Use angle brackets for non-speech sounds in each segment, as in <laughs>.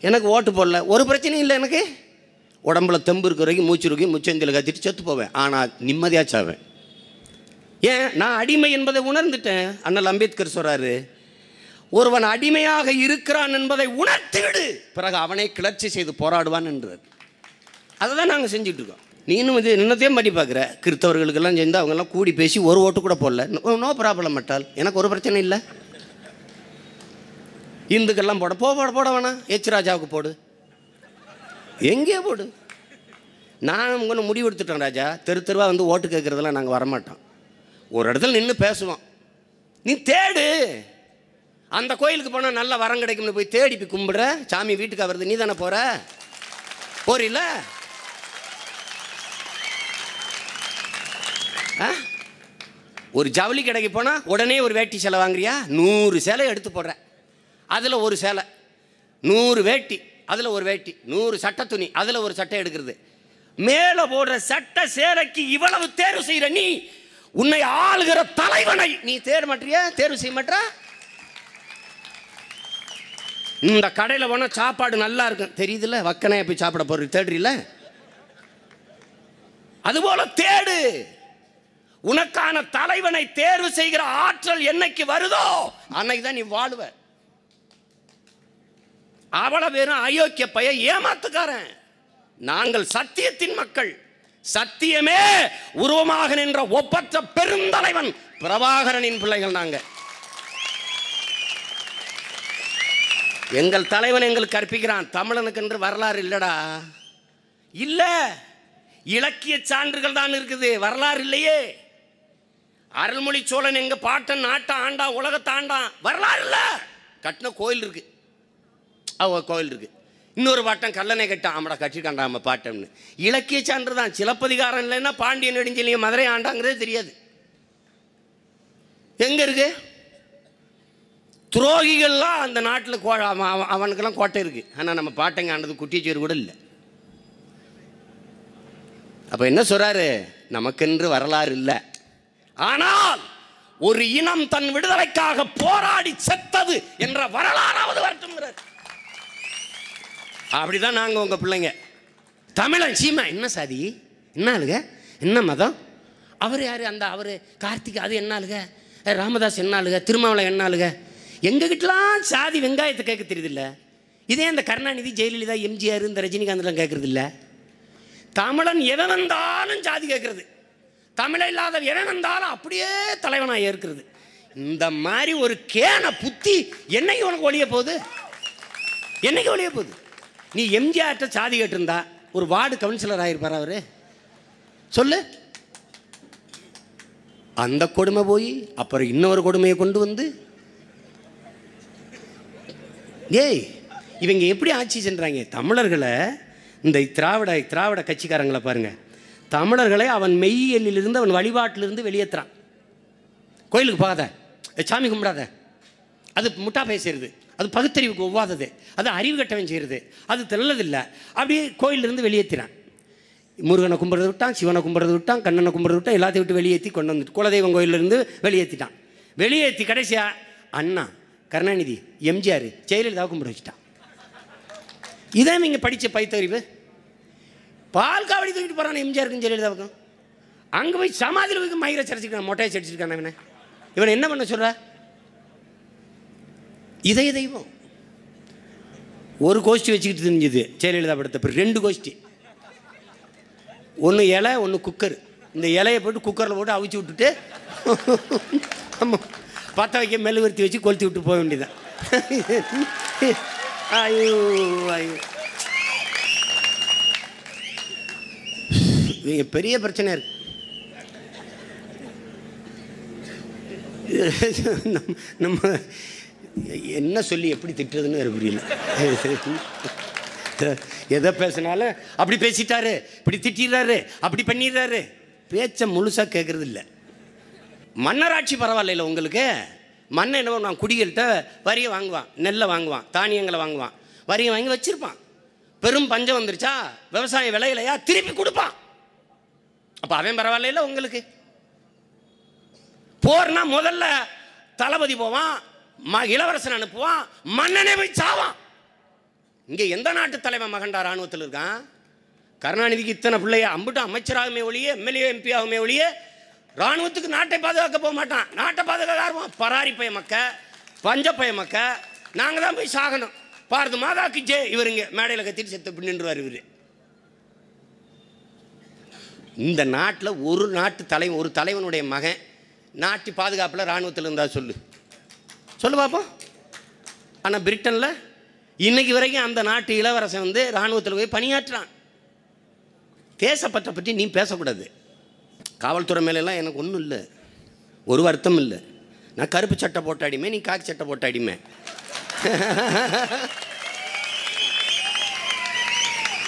எனக்கு ஓட்டு போடல. ஒரு பிரச்சனையும் இல்லை எனக்கு. உடம்புல தெம்பு இருக்கிற வரைக்கும் மூச்சு இருக்கு முச்சந்தில் கத்திட்டு செத்து போவேன். ஆனால் நிம்மதியாக சாவேன். ஏன்? நான் அடிமை என்பதை உணர்ந்துட்டேன். அண்ணல் அம்பேத்கர் சொல்கிறாரு ஒருவன் அடிமையாக இருக்கிறான் என்பதை உணர்த்திவிடு. பிறகு அவனை கிளர்ச்சி செய்து போராடுவான் என்றார். அதை தான் நாங்கள் செஞ்சுட்டு இருக்கோம். நீனும் இது என்னத்தையும் பண்ணி பார்க்குற. கிறித்தவர்களுக்கெல்லாம் சேர்ந்து அவங்கெல்லாம் கூடி பேசி ஒரு ஓட்டு கூட போடல. நோ ப்ராப்ளம் மட்டால் எனக்கு ஒரு பிரச்சனை இல்லை. இந்துக்கெல்லாம் போட போ போட போட வேணாம். எச் ராஜாவுக்கு போடு. எங்கேயோ போடு? நான் ஒன்று முடிவு எடுத்துட்டோம் ராஜா. தெரு தெருவாக வந்து ஓட்டு கேட்குறதெல்லாம் நாங்கள் வரமாட்டோம். ஒரு இடத்துல நின்று பேசுவோம். நீ தேடு. அந்த கோயிலுக்கு போனால் நல்ல வரம் கிடைக்கும்னு போய் தேடி போய் கும்பிடுற. சாமி வீட்டுக்கு வருது நீ தானே போகிற போறீல ஆ? ஒரு ஜவுளி கடைக்கு போனால் உடனே ஒரு வேட்டி சேலை வாங்குறியா? நூறு சேலை எடுத்து போடுற. அதில் ஒரு சேலை. நூறு வேட்டி அதில் ஒரு வேட்டி நூறு சட்டை துணி அதில் ஒரு சட்டை எடுக்கிறது. மேலே போடுற சட்டை சேலைக்கு இவ்வளவு தேர்வு செய்கிற நீ உன்னை ஆளுகிற தலைவனை நீ தேர் மாட்டியா தேர்வு செய்ய மாட்டா? இந்த கடையில் போனால் சாப்பாடு நல்லா இருக்கும். தெரியுதுல்ல? வக்கனையா போய் சாப்பிட போகிற தேடுறீல அதுபோல தேடு. உனக்கான தலைவனை தேர்வு செய்கிற ஆற்றல் என்னைக்கு வருதோ அன்னைக்கு தான் நீ வாழ்வ. அவ்வளோ பேரும் அயோக்கிய பைய ஏமாத்துக்காரன். நாங்கள் சத்தியத்தின் மக்கள். சத்தியமே உருவமாக நின்ற ஒப்பற்ற பெருந்தலைவன் பிரபாகரனின் பிள்ளைகள் நாங்கள் எங்கள் தலைவன் எங்களுக்கு கற்பிக்கிறான் தமிழனுக்கு என்று வரலாறு இல்லடா. இல்ல இலக்கிய சான்றுகள் தான் இருக்குது வரலாறு இல்லையே. அருள்மொழி சோழன் எங்க பாட்டன் நாட்டை ஆண்டான் உலகத்தாண்டான் வரலாறு இல்ல. கட்டின கோயில் இருக்கு. அவ கோயில் இருக்கு. இன்னொரு பாட்டம் கல்லணை கட்டான் ஆமாடா கட்சி கண்டாம பாட்டம்னு. இலக்கிய சான்று தான் சிலப்பதிகாரம் இல்லைன்னா பாண்டியன் நெடுஞ்செலிய மதுரை ஆண்டாங்கிறதே தெரியாது. எங்க இருக்கு? துரோகிகள்லாம் அந்த நாட்டில் கோ அவன் அவனுக்கெல்லாம் கோட்டை இருக்கு. ஆனால் நம்ம பாட்டங்க ஆண்டது குட்டிச்சேர் கூட இல்லை. அப்போ என்ன சொல்றாரு? நமக்கென்று வரலாறு இல்லை. ஆனால் ஒரு இனம் தன் விடுதலைக்காக போராடி செத்தது என்ற வரலாறாவது அப்படி அப்படிதான் நாங்கள் உங்கள் பிள்ளைங்க. தமிழன் சீமா என்ன சாதி? என்ன ஆளுக? என்ன மதம்? அவர் யார்? அந்த அவர் கார்த்திக் அது என்ன ஆளுங்க ராமதாஸ் என்ன ஆளுங்க திருமாவளை என்ன ஆளுங்க எங்ககிட்டலாம் சாதி வெங்காயத்தை கேட்க தெரியுதில்ல. இதே இந்த கருணாநிதி ஜெயலலிதா எம்ஜிஆர் இந்த ரஜினிகாந்த்லாம் கேட்குறது இல்லை தமிழன் எவன் வந்தாலும் சாதி கேட்குறது. தமிழ இல்லாத எவன் வந்தாலும் அப்படியே தலைவனாக ஏற்கிறது. இந்த மாதிரி ஒரு கேன புத்தி என்னைக்கு உனக்கு ஒழிய போகுது? என்னைக்கு ஒழிய போகுது? நீ எம்ஜிஆர்கிட்ட சாதி கேட்டிருந்தா ஒரு வார்டு கவுன்சிலர் ஆயிருப்பார் அவர்? சொல்லு. அந்த கொடுமை போய் அப்புறம் இன்னொரு கொடுமையை கொண்டு வந்து. ஏய் இவங்க எப்படி ஆட்சி சென்றாங்க? தமிழர்களை இந்த திராவிட திராவிட கட்சிக்காரங்களை பாருங்கள் தமிழர்களை அவன் மெய்யலிலிருந்து அவன் வழிபாட்டிலிருந்து வெளியேற்றுறான் கோயிலுக்கு போகாத. சாமி கும்பிடாத. அது முட்டா பேசுறது அது பகுத்தறிவுக்கு ஒவ்வாதது. அது அறிவு கட்டவன் செய்கிறது அது தெல்லதில்லை அப்படியே கோயிலிருந்து வெளியேற்றினான் முருகனை கும்பிட்றது விட்டான் சிவனை கும்பிட்றது விட்டான் கண்ணனை கும்பிட்றது விட்டான் எல்லாத்தையும் விட்டு வெளியேற்றி கொண்டு வந்துட்டு குலதெய்வம் கோயிலிருந்து வெளியேற்றிட்டான் வெளியேற்றி கடைசியா அண்ணா கருணாநிதி எம்ஜிஆர் ஜெயலலிதா கும்பிட வச்சுட்டான். இதான் இங்கே படித்த பைத்தறிவு பால் காவடி தூக்கிட்டு போகிறான் எம்ஜிஆருக்கும் ஜெயலலிதாவுக்கும். அங்கே போய் சமாதியில் போய் மயிரை சரிச்சிருக்கான் மொட்டையை சரிச்சிருக்கான் இவனை. இவனை என்ன பண்ண சொல்கிற இதய தெய்வம். ஒரு கோஷ்டி வச்சுக்கிட்டு தெரிஞ்சுது ஜெயலலிதா படத்தை அப்புறம் ரெண்டு கோஷ்டி. ஒன்று இலை ஒன்று குக்கர். இந்த இலையை போட்டு குக்கரில் போட்டு அவிச்சு விட்டுட்டு ஆமாம் பற்ற வைக்க மெழுகுவர்த்தி வச்சு கொளுத்தி விட்டு போக வேண்டியதான் ஐயோ ஐயோ. இது பெரிய பிரச்சனை இருக்கு. நம்ம நம்ம என்ன சொல்லி எப்படி திட்டுறதுன்னு புரியல. எதை பேசினாலும் அப்படி பேசிட்டாரு இப்படி திட்டிடுறாரு அப்படி பண்ணிடுறாரு. பேச்சை முழுசாக கேட்கறது இல்லை மன்னராட்சி பரவாயில்ல உங்களுக்கு? மண்ணை என்ன பண்ணுவான்? குடிகள்கிட்ட வரியை வாங்குவான் நெல்லை வாங்குவான் தானியங்களை வாங்குவான். வரியை வாங்கி வச்சிருப்பான். பெரும் பஞ்சம் வந்துருச்சா? விவசாயம் விளையிலையா திருப்பி கொடுப்பான். அப்போ அவன் பரவாயில்ல உங்களுக்கு? போர்னா முதல்ல தளபதி போவான் இளவரசன் அனுப்புவான் மன்னனே போய் சாவான். இங்கே எந்த நாட்டு தலைவன் மகன்டா ராணுவத்தில் இருக்கான்? கருணாநிதிக்கு இத்தனை பிள்ளைய அம்புட்டு அமைச்சராகுமே ஒழிய எம்எல்ஏ எம்பி ஆகுமே ஒழிய ராணுவத்துக்கு நாட்டை பாதுகாக்க போக மாட்டான். நாட்டை பாதுகாக்க யாருமா பராரி பய மக்க பஞ்ச பய மக்க. நாங்கள் தான் போய் சாகணும். பாரத மாதாக்கு ஜே இவருங்க மேடையில் கத்திட்டு செத்து பின்னின்றுவார் இவர். இந்த நாட்டில் ஒரு நாட்டு தலைவன் ஒரு தலைவனுடைய மகன் நாட்டு பாதுகாப்பில் ராணுவத்தில் இருந்தால் சொல்லு. சொல்லு பார்ப்போம் ஆனால் பிரிட்டனில் இன்றைக்கு வரைக்கும் அந்த நாட்டு இளவரசன் வந்து இராணுவத்தில் போய் பணியாற்றுறான். தேசப்பற்றை பற்றி நீ பேசக்கூடாது. காவல்துறை மேலெல்லாம் எனக்கு ஒன்றும் இல்லை. ஒரு வருத்தம் இல்லை. நான் கருப்பு சட்டை போட்ட அடிமை நீ காக்கி சட்டை போட்ட அடிமை.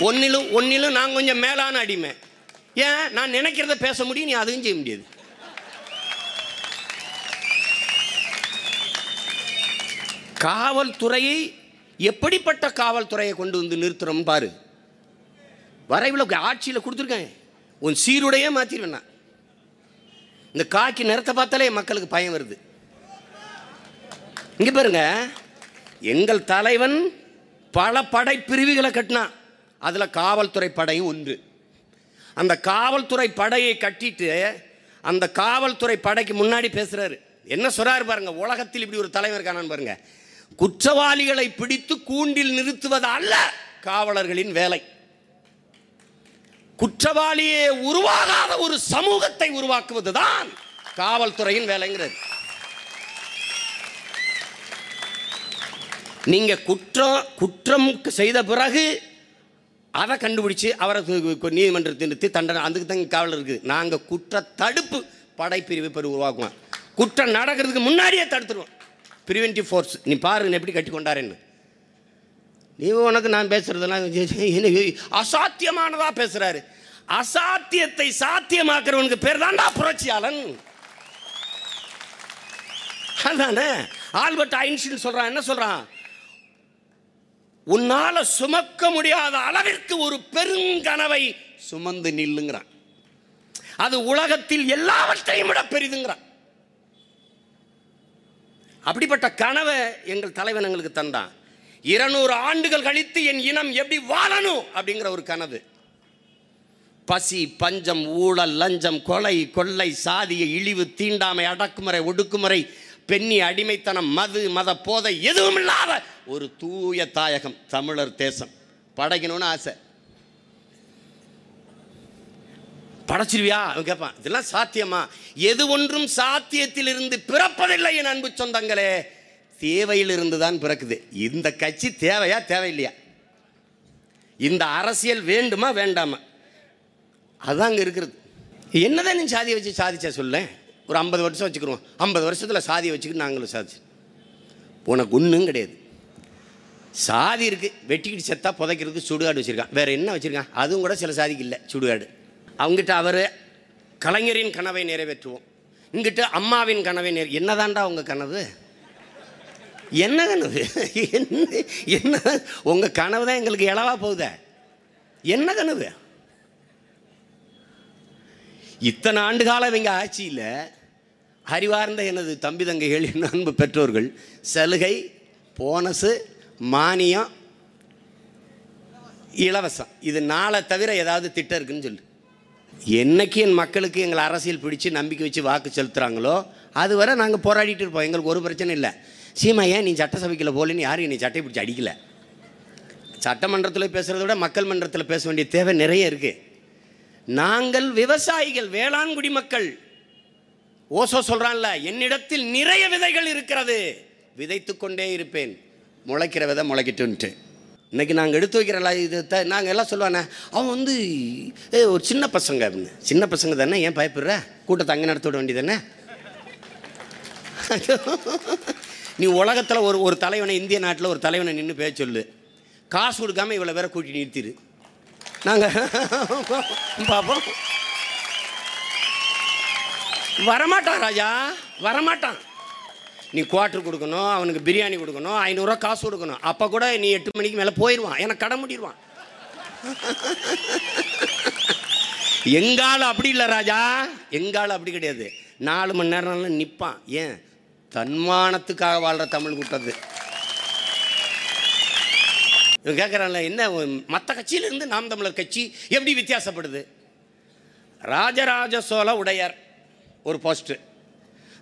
ஒன்னிலும் ஒன்னிலும் நான் கொஞ்சம் மேலான அடிமை. ஏன்? நான் நினைக்கிறத பேச முடியும் நீ அதுவும் செய்ய முடியாது. காவல்துறையை எப்படிப்பட்ட காவல்துறையை கொண்டு வந்து நிறுத்துறோம் பாரு. வரைவில் ஆட்சியில் கொடுத்துருக்கேன். உன் சீருடையே மாற்றிடுவேன் நான். இந்த காக்கி நிறத்தை பார்த்தாலே மக்களுக்கு பயம் வருது. இங்கே பாருங்க. எங்கள் தலைவன் பல படை பிரிவுகளை கட்டினான். அதில் காவல்துறை படையும் ஒன்று. அந்த காவல்துறை படையை கட்டிட்டு அந்த காவல்துறை படைக்கு முன்னாடி பேசுகிறாரு என்ன சொல்கிறாரு பாருங்க. உலகத்தில் இப்படி ஒரு தலைவர் காணான்னு பாருங்கள் குற்றவாளிகளை பிடித்து கூண்டில் நிறுத்துவது அல்ல காவலர்களின் வேலை. குற்றவாளியே உருவாகாத ஒரு சமூகத்தை உருவாக்குவதுதான் காவல்துறையின் வேலைங்கிறது. நீங்க குற்றம் குற்றம் செய்த பிறகு அதை கண்டுபிடிச்சு அவரை நீதிமன்றத்தை நீதிமன்றத்தில் நிறுத்தி தண்டனை அதுக்கு தான் காவலர் இருக்குது. நாங்கள் குற்ற தடுப்பு படைப்பிரிவு பெரு உருவாக்குவோம். குற்றம் நடக்கிறதுக்கு முன்னாடியே தடுத்துருவோம். ப்ரிவென்டிவ் ஃபோர்ஸ் நீ பாருங்க எப்படி கட்டி கொண்டாருன்னு நீ உனக்கு நான் பேசுறதெல்லாம் எனக்கு அசாத்தியமானதா அசாத்தியத்தை சாத்தியமாக்குறவனுக்கு பேர் தான்டா புரட்சியாளன். அதானே? ஆல்பர்ட் ஐன்ஸ்டீன் சொல்கிறான் என்ன சொல்கிறான் உன்னால் சுமக்க முடியாத அளவிற்கு ஒரு பெருங்கனவை சுமந்து நில்லுங்கிறான். அது உலகத்தில் எல்லாவற்றையும் விட பெரிதுங்கிறான். அப்படிப்பட்ட கனவை எங்கள் தலைவன் எங்களுக்கு தந்தான். இருநூறு ஆண்டுகள் கழித்து என் இனம் எப்படி வாழணும் அப்படிங்கிற ஒரு கனவு. பசி பஞ்சம் ஊழல் லஞ்சம் கொலை கொள்ளை சாதிய இழிவு தீண்டாமை அடக்குமுறை ஒடுக்குமுறை பெண்ணி அடிமைத்தனம் மது மத போதை எதுவும் இல்லாத ஒரு தூய தாயகம் தமிழர் தேசம். படைக்கணும்னு ஆசை. படைச்சிருவியா? அவன் கேட்பான் இதெல்லாம் சாத்தியமா? எது ஒன்றும் சாத்தியத்தில் இருந்து பிறப்பதில்லை என் அன்பு சொந்தங்களே. தேவையிலிருந்து தான் பிறக்குது. இந்த கட்சி தேவையா தேவையில்லையா? இந்த அரசியல் வேண்டுமா வேண்டாமா? அதுதான் அங்கே இருக்கிறது. என்னதான் நீ சாதியை வச்சு சாதிச்சா சொல்ல? ஒரு ஐம்பது வருஷம் வச்சுக்கிறோம் ஐம்பது வருஷத்தில் சாதியை வச்சுக்கிட்டு நாங்களும் சாதிச்சு. உனக்கு ஒன்றும் கிடையாது. சாதி இருக்குது வெட்டிக்கிட்டு செத்தா புதைக்கிறதுக்கு சுடுகாடு வச்சுருக்கான். வேறு என்ன வச்சுருக்கான்? அதுவும் கூட சில சாதிக்கு இல்லை. சுடுகாடு. அவங்ககிட்ட அவர் கலைஞரின் கனவை நிறைவேற்றுவோம். இங்கிட்ட அம்மாவின் கனவை நேர் என்னதான்டா உங்கள் கனவு? என்ன கனவு? என்ன என்ன? உங்கள் கனவு தான் எங்களுக்கு இளவா போகுதே. என்ன கனவு? இத்தனை ஆண்டு காலம் இவங்க ஆட்சியில் அறிவார்ந்த எனது தம்பி தங்கைகள் என் அன்பு பெற்றோர்கள் சலுகை போனஸு மானியம் இலவசம். இது நாளை தவிர ஏதாவது திட்டம் இருக்குன்னு சொல்லு என்னைக்கு என் மக்களுக்கு எங்களை அரசியல் பிடிச்சி நம்பிக்கை வச்சு வாக்கு செலுத்துகிறாங்களோ அதுவரை நாங்கள் போராடிட்டு இருப்போம். எங்களுக்கு ஒரு பிரச்சனை இல்லை. சீமா ஏன் நீ சட்டசபைக்கில் போகலன்னு யாரும் நீ சட்டை பிடிச்சி அடிக்கலை. சட்டமன்றத்தில் பேசுகிறத விட மக்கள் மன்றத்தில் பேச வேண்டிய தேவை நிறைய இருக்குது நாங்கள் விவசாயிகள் வேளாண் குடிமக்கள் ஓசோ சொல்கிறான்ல என்னிடத்தில் நிறைய விதைகள் இருக்கிறது. விதைத்து கொண்டே இருப்பேன். முளைக்கிற விதை முளைக்கிட்டுன்ட்டு இன்றைக்கி நாங்கள் எடுத்து வைக்கிறல இது த நாங்கள் எல்லாம் சொல்லுவானே அவன் வந்து ஏ ஒரு சின்ன பசங்க அப்படின்னு. சின்ன பசங்க தானே ஏன் பயப்படுற? கூட்டத்தை அங்கே நடத்த விட வேண்டியதானே நீ உலகத்தில் ஒரு ஒரு தலைவனை இந்திய நாட்டில் ஒரு தலைவனை நின்று பேச சொல்லு. காசு கொடுக்காம இவ்வளோ பேரை கூட்டி நிறுத்திடு நாங்கள் பார்ப்போம் வரமாட்டான் ராஜா வரமாட்டான். நீ குவார்ட்ரு கொடுக்கணும் அவனுக்கு பிரியாணி கொடுக்கணும் ஐநூறுரூவா காசு கொடுக்கணும். அப்போ கூட நீ எட்டு மணிக்கு மேலே போயிடுவான் எனக்கு கடை முடிடுவான் எங்கால அப்படி இல்லை ராஜா. எங்கால அப்படி கிடையாது. நாலு மணி நேரம் நிற்பான் ஏன்? தன்மானத்துக்காக வாழ்கிற தமிழ் கூட்டது இவன் கேட்குறான்ல என்ன மற்ற கட்சியிலேருந்து நாம் தமிழர் கட்சி எப்படி வித்தியாசப்படுது? ராஜராஜ சோழ உடையார் ஒரு போஸ்ட்டு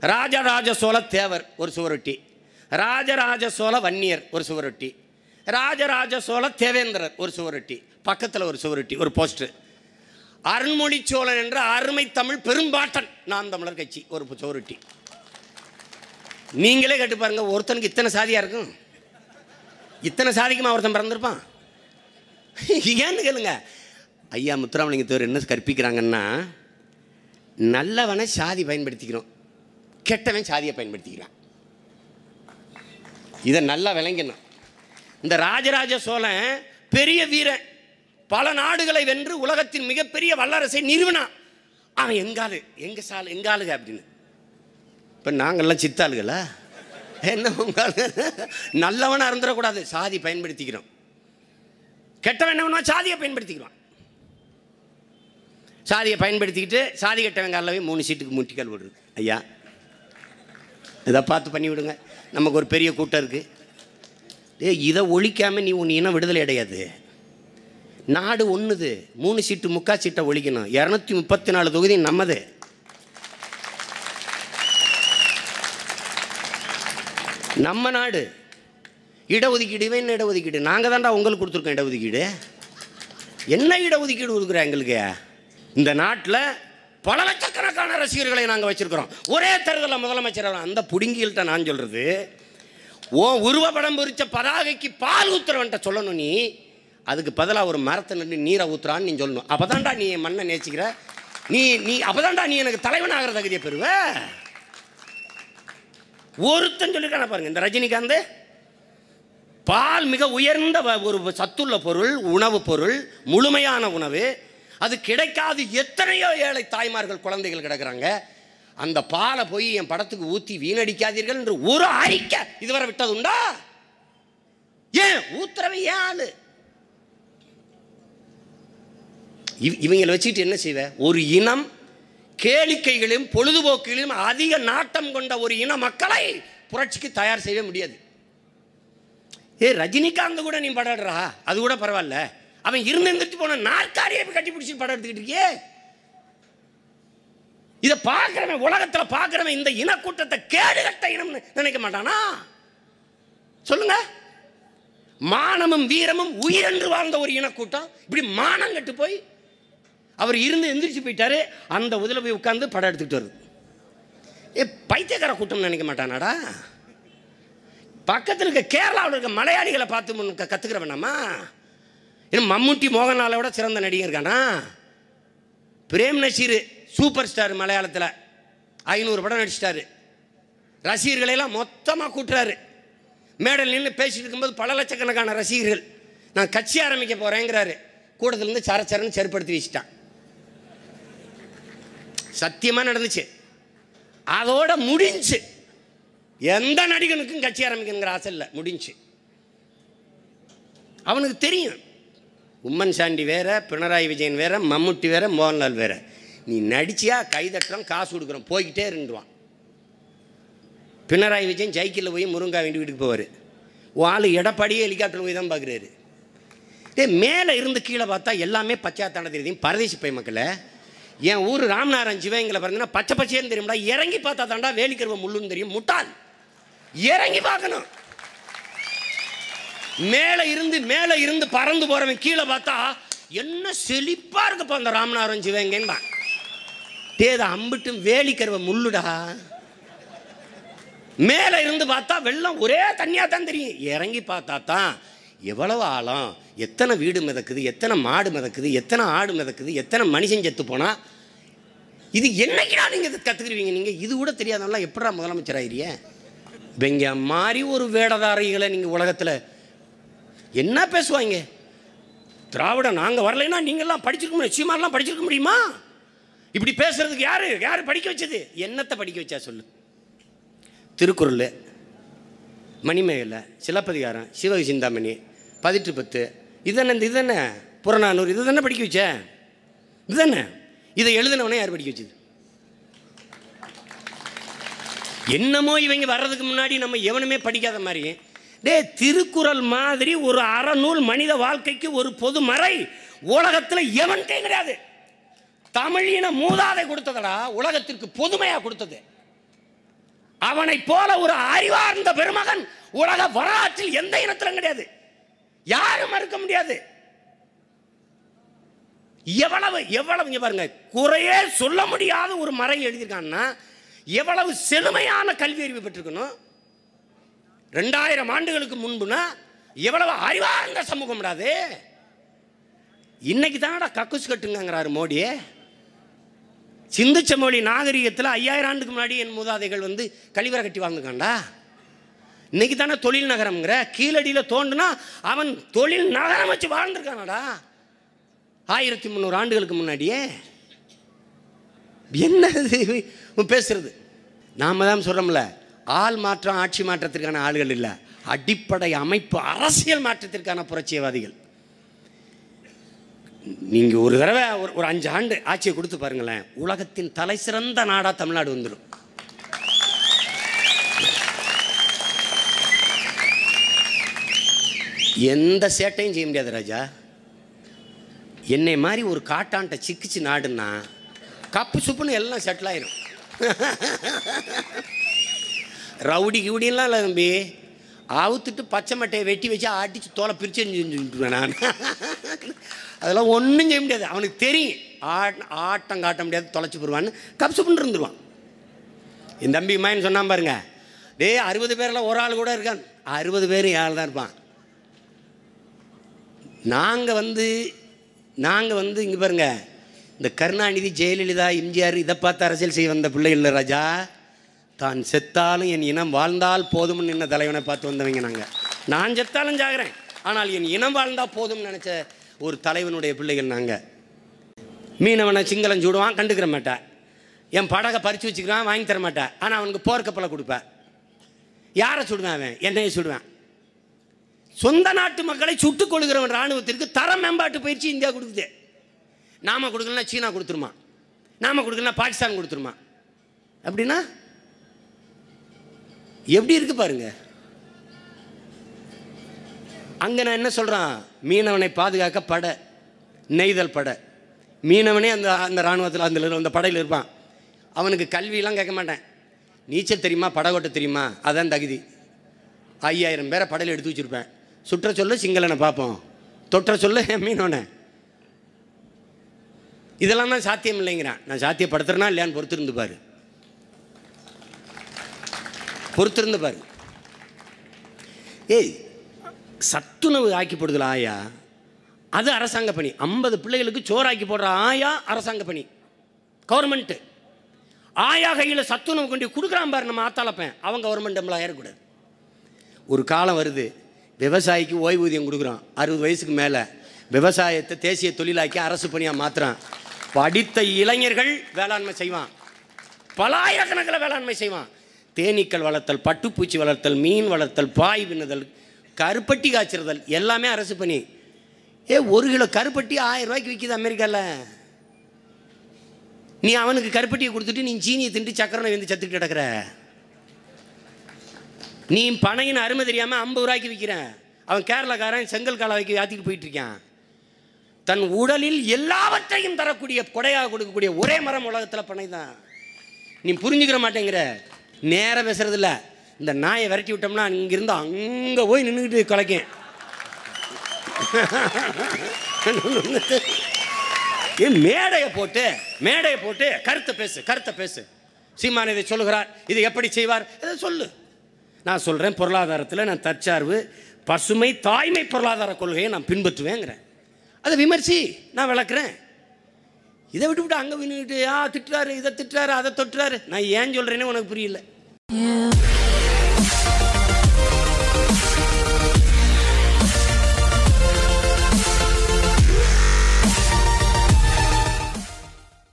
ராஜராஜ சோழ தேவர் ஒரு சுவரொட்டி. ராஜராஜ சோழ வன்னியர் ஒரு சுவரொட்டி. ராஜராஜ சோழ தேவேந்திரர் ஒரு சுவரொட்டி. பக்கத்தில் ஒரு சுவரொட்டி ஒரு போஸ்டர் அருண்மொழி சோழன் என்ற அருமை தமிழ் பெரும்பாட்டன் நான் தமிழர் கட்சி ஒரு சுவரொட்டி. நீங்களே கேட்டு பாருங்க ஒருத்தனுக்கு இத்தனை சாதியாக இருக்கும்? இத்தனை சாதிக்குமா ஒருத்தன் பிறந்திருப்பான்? ஏன்னு கேளுங்க. ஐயா முத்துராமலிங்கத்தவர் என்ன கற்பிக்கிறாங்கன்னா நல்லவனை சாதி பயன்படுத்திக்கிறோம். கெட்டவன் சாதியை பயன்படுத்திக்கிறான். இதை நல்லா விளங்கணும். இந்த ராஜராஜ சோழன் பெரிய வீரன். பல நாடுகளை வென்று உலகத்தின் மிகப்பெரிய வல்லரசை நிறுவனான். அவன் எங்காளு எங்க சால் எங்காளுக அப்படின்னு. இப்போ நாங்கள்லாம் சித்தாளுகளா என்ன உங்காலு நல்லவனாக இருந்துடக்கூடாது. சாதி பயன்படுத்திக்கிறோம். கெட்டவன் என்ன பண்ணுவான்? சாதியை பயன்படுத்திக்கிறான். சாதியை பயன்படுத்திக்கிட்டு சாதி கெட்டவன் காலில் மூணு சீட்டுக்கு முட்டிக்கால் விடுறது ஐயா இதை பார்த்து பண்ணி விடுங்க. நமக்கு ஒரு பெரிய கூட்டம் இருக்குது ஏ இதை ஒழிக்காமல் நீ உன் இனம் விடுதலை அடையாது. நாடு ஒன்றுது மூணு சீட்டு முக்கா சீட்டை ஒழிக்கணும். இரநூத்தி முப்பத்தி நாலு தொகுதி நம்மது. நம்ம நாடு. இடஒதுக்கீடு என்ன இடஒதுக்கீடு. நாங்கள் தான்டா உங்களுக்கு கொடுத்துருக்கோம் இடஒதுக்கீடு. என்ன இடஒதுக்கீடு கொடுக்குறேன் எங்களுக்கு? இந்த நாட்டில் பல லட்சக்கணக்கான ரசிகர்களை நாங்கள் வச்சிருக்கிறோம். ஒரே தேர்தலில் முதலமைச்சர் அந்த புடுங்கிகள்கிட்ட நான் சொல்கிறது ஓ உருவப்படம் பொறிச்ச பதாகைக்கு பால் ஊத்துறவன்ட்ட சொல்லணும் நீ. அதுக்கு பதிலாக ஒரு மரத்தை நின்று நீரை ஊத்துறான்னு நீ சொல்லணும். அப்போதான்டா நீ என் மண்ணை நேசிக்கிற. நீ நீ அப்போதான்டா நீ எனக்கு தலைவனாகிற தகுதியை பெறுவ. ஒருத்தன் சொல்லியிருக்கான பாருங்க இந்த ரஜினிகாந்த். பால் மிக உயர்ந்த வ- ஒரு சத்துள்ள பொருள் உணவு பொருள் முழுமையான உணவு. அது கிடைக்காது. எத்தனையோ ஏழை தாய்மார்கள் குழந்தைகள் கிடக்குறாங்க. அந்த பாலை போய் என் படத்துக்கு ஊற்றி வீணடிக்காதீர்கள் என்று ஒரு அறிக்கை இதுவரை விட்டது உண்டா? ஏன்? ஊத்துறவை ஏன் ஆளு? இவங்களை வச்சுக்கிட்டு என்ன செய்வ? ஒரு இனம் கேளிக்கைகளையும் பொழுதுபோக்குகளையும் அதிக நாட்டம் கொண்ட ஒரு இன மக்களை புரட்சிக்கு தயார் செய்ய முடியாது. ஏ ரஜினிகாந்த் கூட நீ படாடுறா அது கூட பரவாயில்ல. அவன் இருந்து போன நாற்காலியை போய் கட்டி பிடிச்சி படம் எடுத்துக்கிட்டு இருக்கே இதை பார்க்குறவன் உலகத்தில் பார்க்குறவன் இந்த இனக்கூட்டத்தை கேடுகட்ட இனம்னு நினைக்க மாட்டானா? சொல்லுங்க. மானமும் வீரமும் உயிரென்று வாழ்ந்த ஒரு இனக்கூட்டம். இப்படி மானம் கட்டு போய் அவர் இருந்து எந்திரிச்சு போயிட்டாரு. அந்த உதில் போய் உட்காந்து படம் எடுத்துக்கிட்டு வருது. ஏ பைத்தியக்கார கூட்டம் நினைக்க மாட்டானாடா? பக்கத்தில் இருக்க கேரளாவில் இருக்க மலையாளிகளை பார்த்து கற்றுக்கிறவனாமா ஏன்னா மம்முட்டி மோகன்லாலை விட சிறந்த நடிகர் இருக்கானா பிரேம் நசீர் சூப்பர் ஸ்டார் மலையாளத்தில் ஐநூறு படம் நடிச்சிட்டாரு. ரசிகர்களையெல்லாம் மொத்தமாக கூட்டுறாரு. மேடல் நின்று பேசிட்டு இருக்கும்போது பல லட்சக்கணக்கான ரசிகர்கள் நான் கட்சி ஆரம்பிக்க போகிறேங்கிறாரு கூட்டத்திலேருந்து சரச்சரன்னு செருப்படுத்தி வச்சுட்டான். சத்தியமாக நடந்துச்சு. அதோட முடிஞ்சு. எந்த நடிகனுக்கும் கட்சி ஆரம்பிக்கணுங்கிற ஆசை இல்லை முடிஞ்சு. அவனுக்கு தெரியும். உம்மன் சாண்டி வேறு பினராயி விஜயன் வேறு மம்முட்டி வேறு மோகன்லால் வேறு. நீ நடிச்சியா கைதட்டுறோம் காசு கொடுக்குறோம். போய்கிட்டே இருந்துருவான். பினராயி விஜயன் சைக்கிளில் போய் முருங்கா வேண்டி வீட்டுக்கு போவார். உன் ஆள் எடப்பாடியே ஹெலிகாப்டர் போய் தான் பார்க்குறாரு டேய் மேலே இருந்து கீழே பார்த்தா எல்லாமே பச்சையாத்தான தெரியும் பரதேசி பை மக்களை என் ஊர் ராமநாதன் சிவங்களை பார்த்தீங்கன்னா பச்சை பச்சைன்னு தெரியும்டா. இறங்கி பார்த்தா தாண்டா வேலிக்கருவ முள்ளுன்னு தெரியும். முட்டாள். இறங்கி பார்க்கணும். மேலே இருந்து மேலே இருந்து பறந்து போகிறவன் கீழே பார்த்தா என்ன செழிப்பாக இருக்குப்பா அந்த ராமநாதன் சிவகங்கன்னு தேத அம்பிட்டும் வேலிக்கருவ முள்ளுடா. மேலே இருந்து பார்த்தா வெள்ளம் ஒரே தண்ணியாக தான் தெரியும். இறங்கி பார்த்தா தான் எவ்வளவு ஆழம் எத்தனை வீடு மிதக்குது எத்தனை மாடு மிதக்குது எத்தனை ஆடு மிதக்குது எத்தனை மனுஷன் செத்து போனால் இது என்னைக்குடா நீங்கள் இதை கற்றுக்குருவீங்க நீங்கள் இது கூட தெரியாதவங்களாம் எப்படா முதலமைச்சர் ஆயிரிய? இவங்க மாதிரி ஒரு வேடதாரிகளை நீங்கள் உலகத்தில் என்ன பேசுவாங்க? திராவிட நாங்கள் வரலைன்னா நீங்கள்லாம் படிச்சிருக்க முடியும். சீமாரெலாம் படிச்சிருக்க முடியுமா? இப்படி பேசுறதுக்கு யார்? யார் படிக்க வச்சது? என்னத்தை படிக்க வச்சா சொல்லு. திருக்குறள் மணிமேகலை சிலப்பதிகாரம் சிவக சிந்தாமணி பதிட்டு பத்து. இதென்ன இந்த இதென்ன? புறநானூறு. இது தானே படிக்க வச்ச? இதுதானே இதை எழுதினவனே யார் படிக்க வச்சது? என்னமோ இவங்க வர்றதுக்கு முன்னாடி நம்ம எவனுமே படிக்காத மாதிரி டே திருக்குறள் மாதிரி ஒரு அறநூல் மனித வாழ்க்கைக்கு ஒரு பொது மறை. உலகத்தில் எவன்கிட்டையும் கிடையாது. தமிழின மூதாதை கொடுத்ததடா உலகத்திற்கு பொதுமையாக கொடுத்தது. அவனை போல ஒரு அறிவார்ந்த பெருமகன் உலக வரலாற்றில் எந்த இனத்திலும் கிடையாது. யாரும் மறுக்க முடியாது. எவ்வளவு எவ்வளவு இங்க பாருங்க குறையே சொல்ல முடியாத ஒரு மறை எழுதியிருக்கான்னா எவ்வளவு செழுமையான கல்வி அறிவு பெற்றிருக்கணும் ரெண்டாயிரம் ஆண்டுகளுக்கு முன்புனா எவ்வளவு அறிவார்ந்த சமூகம் அது? இன்னைக்கு தானடா கக்குஸ் கட்டுங்கிறாரு மோடியே. சிந்துச்ச மொழி நாகரிகத்தில் ஐயாயிரம் ஆண்டுக்கு முன்னாடி என் மூதாதைகள் வந்து கழிவறை கட்டி வாங்குக்காண்டா இன்னைக்கு தானே தொழில் நகரம்ங்கிற கீழடியில் தோண்டுனா அவன் தொழில் நகரம் வச்சு வாழ்ந்துருக்கானடா. ஆயிரத்தி முந்நூறு ஆண்டுகளுக்கு முன்னாடியே. என்ன பேசுறது. நாம தான் சொல்கிறோம்ல ஆள் மாற்றம் ஆட்சி மாற்றத்திற்கான ஆளுகள் இல்லை. அடிப்படை அமைப்பு அரசியல் மாற்றத்திற்கான புரட்சியவாதிகள் நீங்கள் ஒரு தடவை ஒரு ஒரு அஞ்சு ஆண்டு ஆட்சியை கொடுத்து பாருங்களேன். உலகத்தின் தலை சிறந்த நாடாக தமிழ்நாடு வந்துடும். எந்த சேட்டையும் செய்ய முடியாது ராஜா. என்னை மாதிரி ஒரு காட்டான்ட்ட சிக்கிச்சு நாடுன்னா கப்பு சுப்புன்னு எல்லாம் செட்டில் ஆயிரும். <laughs> ரவுடி கிவுடின்லாம் இல்லை தம்பி. அவுத்துட்டு பச்சை மட்டையை வெட்டி வச்சு அடித்து தோலை பிரித்து செஞ்சுருவேன் நான். அதெல்லாம் ஒன்றும் செய்ய முடியாது. அவனுக்கு தெரியும். ஆட் ஆட்டம் காட்ட முடியாது தொலைச்சி போடுவான்னு. கப்சுப்புன்னு இருந்துருவான். என் தம்பி மாயன் சொன்னான் பாருங்க டே அறுபது பேரில் ஒரு ஆள் கூட இருக்கான். அறுபது பேரும் ஏழு தான் இருப்பான். நாங்கள் வந்து நாங்கள் வந்து இங்கே பாருங்க இந்த கருணாநிதி ஜெயலலிதா எம்ஜிஆர் இதை பார்த்து அரசியல் செய்ய வந்த பிள்ளை இல்லை ராஜா. தான் செத்தாலும் என் இனம் வாழ்ந்தால் போதும்னு நின்ன தலைவனை பார்த்து வந்தவங்க நாங்கள் நான் செத்தாலும் ஜாகிறேன். ஆனால் என் இனம் வாழ்ந்தால் போதும்னு நினச்ச ஒரு தலைவனுடைய பிள்ளைகள் நாங்கள் மீனவனை சிங்களம் சுடுவான் கண்டுக்கிற மாட்டேன் என் படகை பறித்து வச்சுக்கிறான் வாங்கி தர மாட்டேன் ஆனால் அவனுக்கு போர்க்கப்பலை கொடுப்பேன் யாரை சுடுவேன் அவன்? என்னையை சுடுவேன். சொந்த நாட்டு மக்களை சுட்டுக் கொள்கிறவன் ராணுவத்திற்கு தர மேம்பாட்டு பயிற்சி இந்தியா கொடுக்குது. நாம கொடுக்கலன்னா சீனா கொடுத்துருமா? நாம கொடுக்கலன்னா பாகிஸ்தான் கொடுத்துருமா? அப்படின்னா எப்படி இருக்கு பாருங்க. அங்கே நான் என்ன சொல்கிறான் மீனவனை பாதுகாக்க படை நெய்தல் படை. மீனவனே அந்த அந்த இராணுவத்தில் அந்த அந்த படையில் இருப்பான். அவனுக்கு கல்வியெல்லாம் கேட்க மாட்டேன். நீச்சல் தெரியுமா? படகோட்ட தெரியுமா? அதான் தகுதி. ஐயாயிரம் பேரை படையில் எடுத்து வச்சுருப்பேன். சுற்ற சொல்ல சிங்களனை பார்ப்போம். தொற்ற சொல்ல மீனவனை. இதெல்லாம் தான் சாத்தியம் இல்லைங்கிறான். நான் சாத்தியப்படுத்துறேனா இல்லையான்னு பொறுத்திருந்து பாரு. பொறுத்திருந்து பாருங்க. ஏய் சத்துணவு ஆக்கி போடுதல ஆயா? அது அரசாங்க பணி. ஐம்பது பிள்ளைகளுக்கு சோறாக்கி போடுற ஆயா அரசாங்க பணி. கவர்மெண்ட்டு ஆயா கையில் சத்துணவு கொண்டு கொடுக்குறான் பாரு நம்ம ஆத்தாளப்பேன். அவன் கவர்மெண்ட் நம்மளா ஏறக்கூடாது. ஒரு காலம் வருது விவசாயிக்கு ஓய்வூதியம் கொடுக்குறான். அறுபது வயசுக்கு மேலே விவசாயத்தை தேசிய தொழிலாக்கி அரசு பணியாக மாற்றுறான் படித்த இளைஞர்கள் வேளாண்மை செய்வான். பலாயிரக்கணக்கில் வேளாண்மை செய்வான். தேனீக்கள் வளர்த்தல் பட்டுப்பூச்சி வளர்த்தல் மீன் வளர்த்தல் பாய் பின்னுதல் கருப்பட்டி காய்ச்சிறுதல் எல்லாமே அரசு பணி. ஏ ஒரு கிலோ கருப்பட்டி ஆயிரம் ரூபாய்க்கு விற்கிது அமெரிக்காவில் நீ அவனுக்கு கருப்பட்டியை கொடுத்துட்டு நீ சீனியை திண்டு சக்கரனை வந்து சத்துக்கிட்டு கிடக்குற. நீ பனையின் அருமை தெரியாமல் ஐம்பது ரூபாய்க்கு விற்கிறேன் அவன் கேரளாக்காரன் செங்கல் காலாவைக்கு ஆற்றிட்டு போயிட்டு இருக்கான். தன் உடலில் எல்லாவற்றையும் தரக்கூடிய கொடையாக கொடுக்கக்கூடிய ஒரே மரம் உலகத்தில் பனை தான் நீ புரிஞ்சுக்கிற மாட்டேங்கிற. நேராக இல்லை இந்த நாயை விரட்டி விட்டோம்னா இங்கிருந்து அங்கே போய் நின்றுக்கிட்டு கலைக்கும் மேடையை போட்டு மேடையை போட்டு கருத்தை பேசு கருத்தை பேசு. சீமான் இதை சொல்லுகிறார் இதை எப்படி செய்வார்? இதை சொல்லு. நான் சொல்கிறேன் பொருளாதாரத்தில் நான் தற்சார்பு பசுமை தாய்மை பொருளாதார கொள்கையை நான் பின்பற்றுவேங்கிறேன். அதை விமர்சி நான் விளக்குறேன். இதை விட்டு விட்டு அங்கே நின்றுட்டு ஆ திட்டுறாரு இதை திட்டுறாரு அதை தொட்டுறாரு. நான் ஏன் சொல்கிறேன்னே உனக்கு புரியல.